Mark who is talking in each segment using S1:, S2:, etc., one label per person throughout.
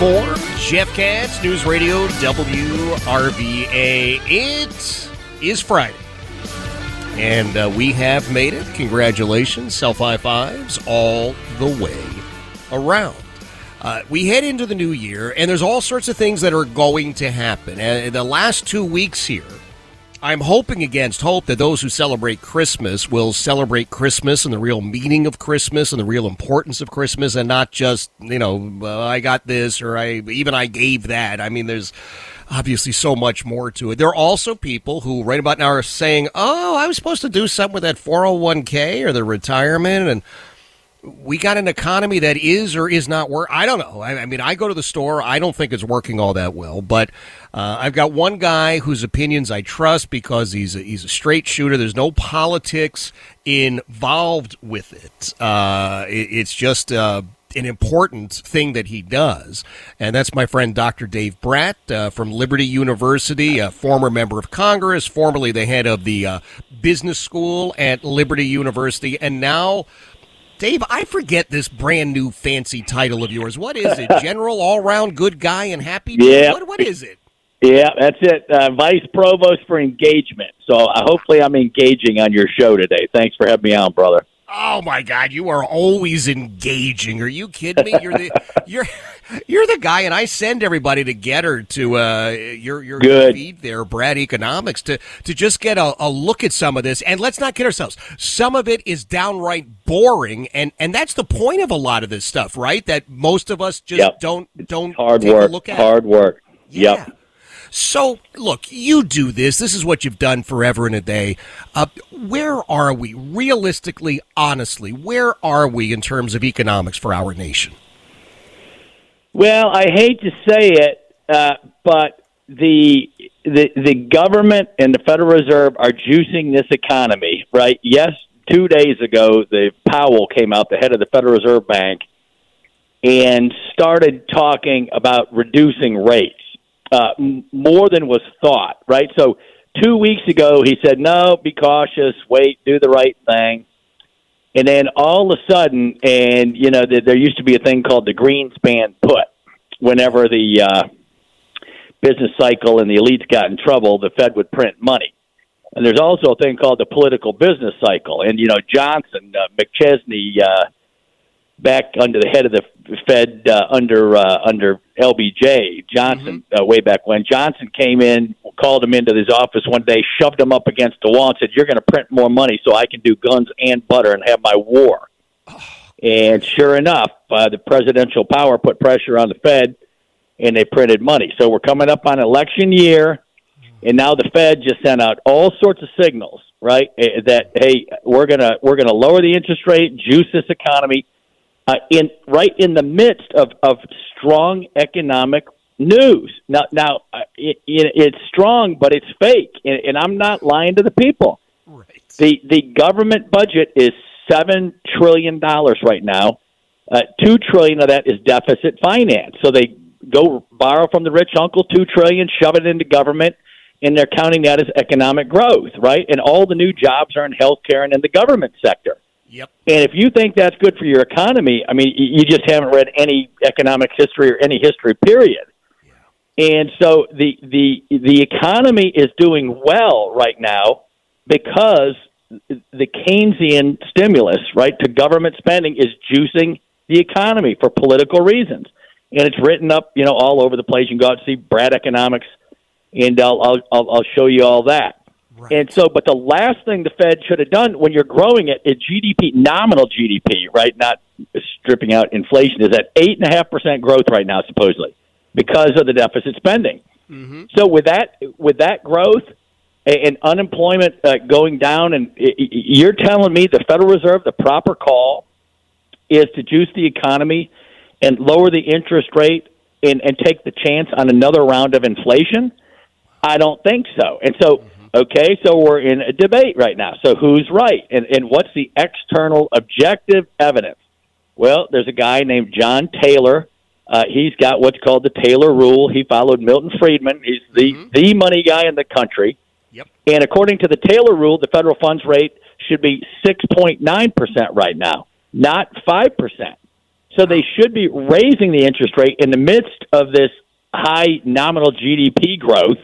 S1: for Jeff Katz, News Radio WRVA. It is Friday. And uh, we have made it. Congratulations. Self high fives all the way around. Uh, we head into the new year, and there's all sorts of things that are going to happen. And the last two weeks here, I'm hoping against hope that those who celebrate Christmas will celebrate Christmas and the real meaning of Christmas and the real importance of Christmas and not just, you know, uh, I got this or I even I gave that. I mean, there's obviously so much more to it. There are also people who right about now are saying, "Oh, I was supposed to do something with that 401k or the retirement and we got an economy that is or is not work. I don't know. I, I, mean, I go to the store. I don't think it's working all that well. But uh, I've got one guy whose opinions I trust because he's a, he's a straight shooter. There's no politics involved with it. Uh, it it's just. Uh, an important thing that he does, and that's my friend Dr. Dave Brat uh, from Liberty University, a former member of Congress, formerly the head of the uh, business school at Liberty University, and now Dave, I forget this brand new fancy title of yours. What is it? General, all round good guy and happy?
S2: Yeah.
S1: What, what is it?
S2: Yeah, that's it. Uh, Vice Provost for Engagement. So uh, hopefully I'm engaging on your show today. Thanks for having me on, brother.
S1: Oh my God, you are always engaging. Are you kidding me? You're the you're you're the guy, and I send everybody to get her to uh, your your
S2: Good.
S1: feed there, Brat Economics, to to just get a, a look at some of this. And let's not kid ourselves. Some of it is downright boring, and and that's the point of a lot of this stuff, right? That most of us just
S2: Yep.
S1: don't don't
S2: Hard
S1: take
S2: work.
S1: a look at.
S2: Hard work.
S1: Yeah.
S2: Yep.
S1: So, look, you do this. This is what you've done forever and a day. Uh, where are we, realistically, honestly? Where are we in terms of economics for our nation?
S2: Well, I hate to say it, uh, but the the the government and the Federal Reserve are juicing this economy, right? Yes, two days ago, the Powell came out, the head of the Federal Reserve Bank, and started talking about reducing rates uh, more than was thought, right? So two weeks ago, he said, "No, be cautious, wait, do the right thing." And then all of a sudden, and you know, there, there used to be a thing called the Greenspan put. Whenever the uh, business cycle and the elites got in trouble, the Fed would print money. And there's also a thing called the political business cycle. And you know, Johnson, uh, McChesney, uh, back under the head of the Fed uh, under uh, under LBJ Johnson, uh, way back when Johnson came in, called him into his office one day, shoved him up against the wall, and said, "You're going to print more money so I can do guns and butter and have my war." And sure enough, uh, the presidential power put pressure on the Fed, and they printed money. So we're coming up on election year, and now the Fed just sent out all sorts of signals, right? eh, That hey, we're gonna we're gonna lower the interest rate, juice this economy, uh, in right in the midst of of strong economic news. Now, now uh, it, it, it's strong, but it's fake, and, and I'm not lying to the people.
S1: Right.
S2: The the government budget is seven trillion dollars right now. Uh, two trillion of that is deficit finance. So they go borrow from the rich uncle two trillion, shove it into government, and they're counting that as economic growth, right? And all the new jobs are in healthcare and in the government sector.
S1: Yep.
S2: And if you think that's good for your economy, I mean, you just haven't read any economic history or any history period. And so the the the economy is doing well right now because the Keynesian stimulus, right, to government spending is juicing the economy for political reasons. And it's written up, you know, all over the place. You can go out and see Brat Economics, and I'll I'll I'll, show you all that.
S1: Right.
S2: And so, but the last thing the Fed should have done when you're growing it is GDP, nominal GDP, right? Not stripping out inflation, is at eight and a half percent growth right now, supposedly, because of the deficit spending. So with that, with that growth and unemployment uh, going down, and you're telling me the Federal Reserve, the proper call is to juice the economy and lower the interest rate and, and take the chance on another round of inflation? I don't think so. And so, okay, so we're in a debate right now. So who's right? And, and what's the external objective evidence? Well, there's a guy named John Taylor. Uh, he's got what's called the Taylor Rule. He followed Milton Friedman. He's the, the money guy in the country.
S1: Yep.
S2: And according to the Taylor Rule, the federal funds rate should be 6.9% right now, not 5%. So they should be raising the interest rate in the midst of this high nominal GDP growth.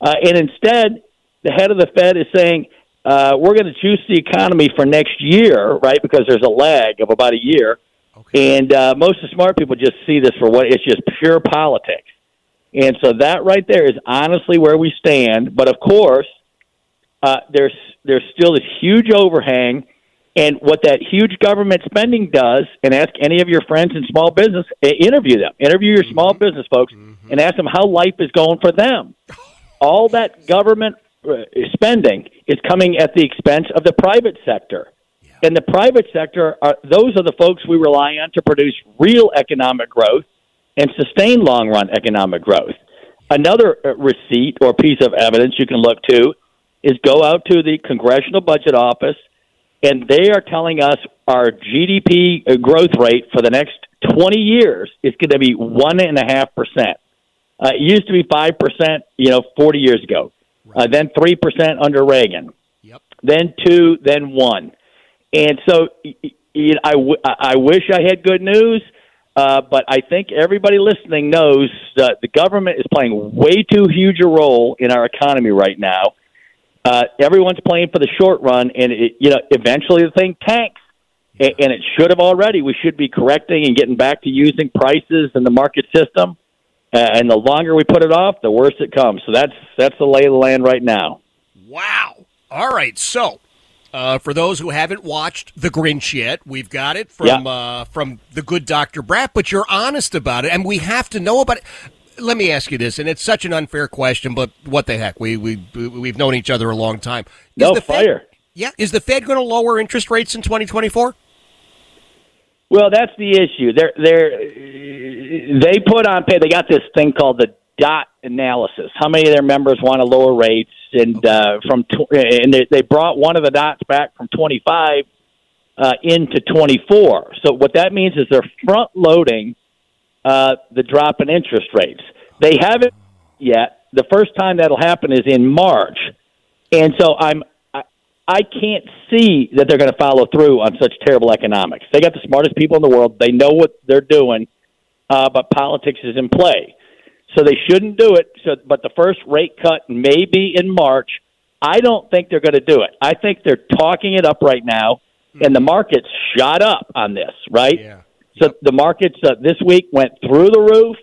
S2: Uh, and instead, the head of the Fed is saying, uh, we're going to juice the economy for next year, right? Because there's a lag of about a year. Okay. And uh, most of the smart people just see this for what it's just pure politics. And so that right there is honestly where we stand. But of course, uh, there's there's still this huge overhang, and what that huge government spending does. And ask any of your friends in small business, interview them, interview your mm-hmm. small business folks, mm-hmm. and ask them how life is going for them. All that government uh, spending is coming at the expense of the private sector. And the private sector are those are the folks we rely on to produce real economic growth and sustain long run economic growth. Another uh, receipt or piece of evidence you can look to is go out to the Congressional Budget Office, and they are telling us our GDP uh, growth rate for the next 20 years is going to be one and a half percent. Uh, it used to be five percent, you know, 40 years ago. Right. Uh, then three percent under Reagan. Yep. Then two, then one. And so, you know, I, w- I wish I had good news. Uh, but I think everybody listening knows that the government is playing way too huge a role in our economy right now. Uh, everyone's playing for the short run, and it, you know eventually the thing tanks, and, and it should have already. We should be correcting and getting back to using prices and the market system. Uh, and the longer we put it off, the worse it comes. So that's that's the lay of the land right now.
S1: Wow. All right. So uh, for those who haven't watched The Grinch yet, we've got it from yeah. uh, from the good Dr. Brat, but you're honest about it, and we have to know about it. Let me ask you this, and it's such an unfair question, but what the heck? We we we've known each other a long time.
S2: Is no the fire.
S1: Fed, yeah, is the Fed going to lower interest rates in 2024?
S2: Well, that's the issue. They're they're they put on pay. They got this thing called the dot analysis. How many of their members want to lower rates? And uh, from tw- and they, they brought one of the dots back from 25 uh, into 24. So what that means is they're front loading uh, the drop in interest rates. They haven't yet. The first time that'll happen is in March, and so I'm I, I can't see that they're going to follow through on such terrible economics. They got the smartest people in the world. They know what they're doing, uh, but politics is in play. So they shouldn't do it. So, but the first rate cut may be in March. I don't think they're going to do it. I think they're talking it up right now, and the market's shot up on this, right? Yeah. So yep. the markets uh, this week went through the roof,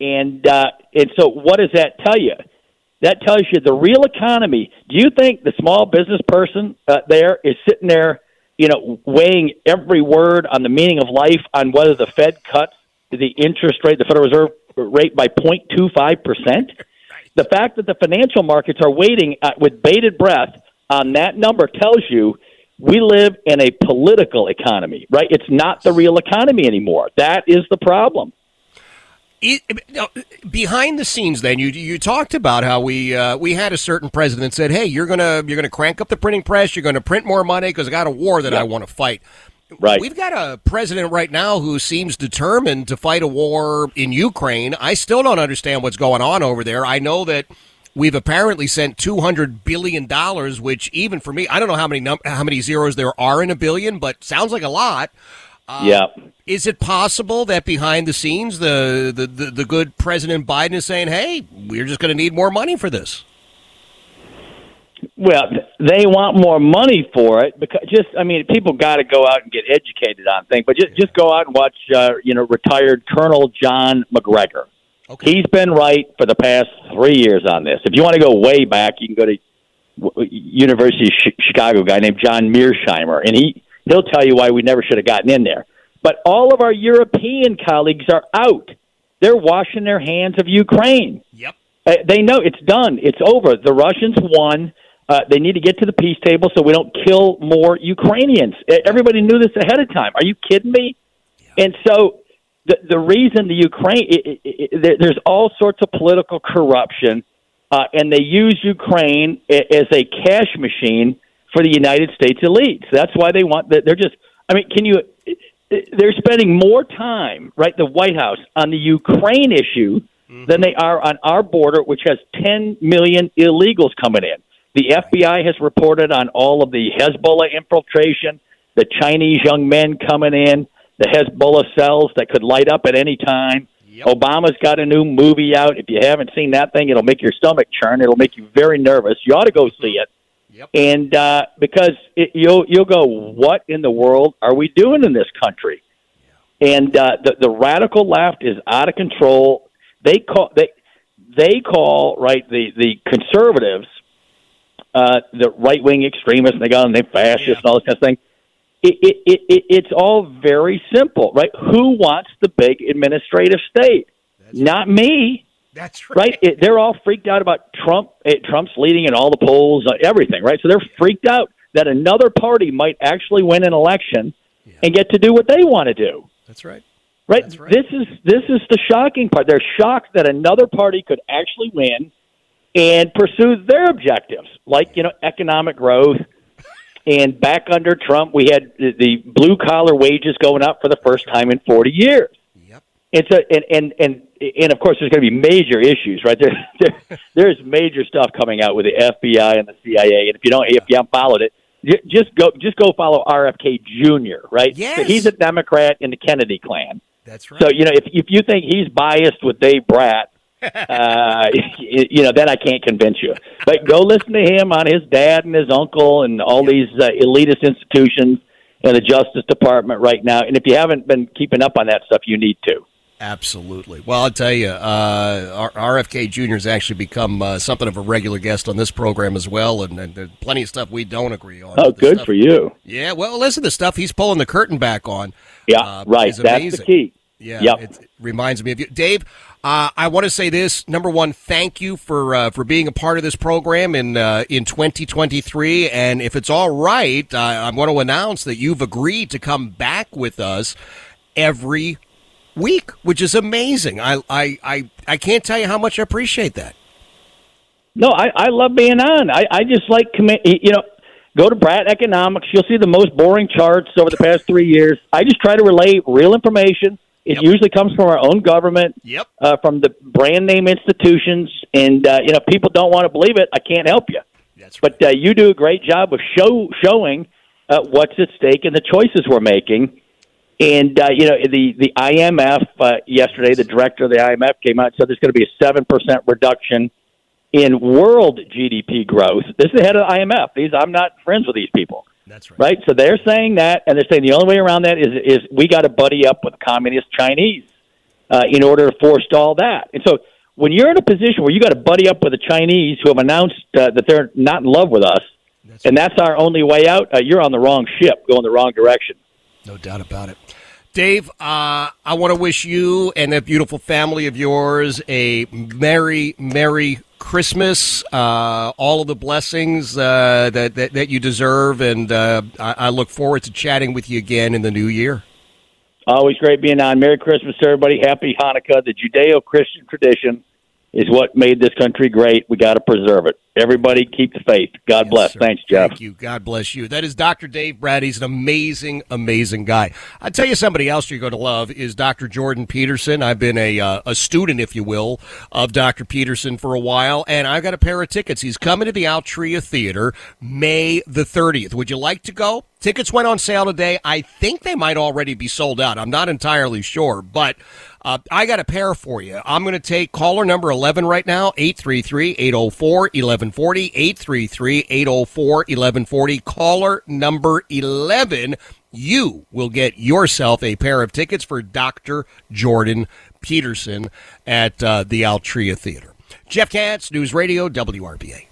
S2: and uh, and so what does that tell you? That tells you the real economy. Do you think the small business person uh, there is sitting there, you know, weighing every word on the meaning of life on whether the Fed cuts the interest rate, the Federal Reserve rate by 0.25 percent? The fact that the financial markets are waiting uh, with bated breath on that number tells you we live in a political economy, right? It's not the real economy anymore. That is the problem.
S1: It, behind the scenes, then you you talked about how we uh, we had a certain president said, "Hey, you're gonna you're gonna crank up the printing press. You're gonna print more money because I got a war that I want to fight."
S2: Right.
S1: We've got a president right now who seems determined to fight a war in Ukraine. I still don't understand what's going on over there. I know that we've apparently sent 200 billion dollars, which even for me, I don't know how many num- how many zeros there are in a billion, but sounds like a lot.
S2: Uh, yeah.
S1: Is it possible that behind the scenes, the, the, the, the good President Biden is saying, hey, we're just going to need more money for this?
S2: Well, they want more money for it because just I mean, people got to go out and get educated on things. But just just go out and watch, uh, you know, retired Colonel John McGregor. Okay. He's been right for the past three years on this. If you want to go way back, you can go to University of Chicago guy named John Mearsheimer, and he he'll tell you why we never should have gotten in there. But all of our European colleagues are out. They're washing their hands of Ukraine.
S1: Yep.
S2: Uh, they know it's done. It's over. The Russians won. Uh, they need to get to the peace table so we don't kill more Ukrainians. Everybody knew this ahead of time. Are you kidding me? Yeah. And so the the reason the Ukraine it, it, it, there's all sorts of political corruption, uh, and they use Ukraine as a cash machine for the United States elites. That's why they want that. They're just. I mean, can you? They're spending more time, right? The White House on the Ukraine issue mm-hmm. than they are on our border, which has 10 million illegals coming in. The FBI has reported on all of the Hezbollah infiltration, the Chinese young men coming in, the Hezbollah cells that could light up at any time.
S1: Yep.
S2: Obama's got a new movie out. If you haven't seen that thing, it'll make your stomach churn. It'll make you very nervous. You ought to go see it.
S1: Yep.
S2: And uh, because it, you'll you'll go, what in the world are we doing in this country? And uh, the the radical left is out of control. They call they they call right the the conservatives uh, the right wing extremists. And they got them they fascists
S1: Yeah.
S2: and all this kind of thing. It, it, it, it, it's all very simple, right? Who wants the big administrative state? Not me
S1: That's right.
S2: right? It, they're all freaked out about Trump. It, Trump's leading in all the polls, uh, everything, right? So they're freaked out that another party might actually win an election and get to do what they want to do,
S1: That's right.
S2: right?
S1: That's right.
S2: This is this is the shocking part. They're shocked that another party could actually win and pursue their objectives, like you know economic growth. And back under Trump, we had the, the blue collar wages going up for the first time in 40 years.
S1: Yep.
S2: It's a and and and and of course there's going to be major issues, right? There, there there's major stuff coming out with the FBI and the CIA, and if you don't if you haven't followed it, just go just go follow RFK Jr. Right?
S1: Yes.
S2: So he's a Democrat in the Kennedy clan.
S1: That's right.
S2: So you know if if you think he's biased with Dave Brat, uh, you know then I can't convince you. But go listen to him on his dad and his uncle and all these uh, elitist institutions and the Justice Department right now. And if you haven't been keeping up on that stuff, you need to.
S1: Absolutely. Well, I'll tell you, uh, RFK Jr. has actually become uh, something of a regular guest on this program as well, and, and there's plenty of stuff we don't agree on.
S2: Oh, good
S1: stuff-
S2: for you.
S1: Yeah, well, listen, to the stuff he's pulling the curtain back on.
S2: Yeah,
S1: uh,
S2: right. That's the key.
S1: Yeah,
S2: Yep.
S1: it reminds me of you, Dave. Uh, I want to say this. Number one, thank you for uh, for being a part of this program in uh, in 2023. And if it's all right, I want to announce that you've agreed to come back with us every week, which is amazing. I I I, I can't tell you how much I appreciate that.
S2: No, I, I love being on. I, I just like commi- you know, go to Brat Economics. You'll see the most boring charts over the past three years. I just try to relay real information. It
S1: Yep.
S2: usually comes from our own government,
S1: Yep.
S2: uh, from the brand name institutions, and uh, you know, people don't want to believe it. I can't help you.
S1: That's right.
S2: But uh, you do a great job of show showing uh, what's at stake and the choices we're making. And uh, you know the the IMF uh, yesterday, the director of the IMF came out and said there's going to be a seven percent reduction in world GDP growth. This is the head of the IMF. These I'm not friends with these people,
S1: That's right.
S2: right? So they're saying that, and they're saying the only way around that is is we got to buddy up with communist Chinese uh, in order to forestall that. And so when you're in a position where you got to buddy up with the Chinese who have announced uh, that they're not in love with us,
S1: That's
S2: and that's our only way out, uh, you're on the wrong ship, going the wrong direction.
S1: No doubt about it. Dave, uh, I want to wish you and that beautiful family of yours a merry, merry Christmas. Uh, all of the blessings uh, that, that that you deserve, and uh, I, I look forward to chatting with you again in the new year.
S2: Always great being on. Merry Christmas to everybody. Happy Hanukkah. The Judeo Christian tradition is what made this country great. We got to preserve it. Everybody keep the faith. God
S1: Yes,
S2: bless.
S1: sir.
S2: Thanks, Jeff.
S1: Thank you. God bless you. That is Dr. Dave Brat. He's an amazing, amazing guy. I tell you, somebody else you're going to love is Dr. Jordan Peterson. I've been a uh, a student, if you will, of Dr. Peterson for a while, and I've got a pair of tickets. He's coming to the Altria Theater May the 30th. Would you like to go? Tickets went on sale today. I think they might already be sold out. I'm not entirely sure, but uh, I got a pair for you. I'm going to take caller number 11 right now, 833-804-1140, 833-804-1140. Caller number 11, you will get yourself a pair of tickets for Dr. Jordan Peterson at uh, the Altria Theater. Jeff Katz, News Radio, WRVA.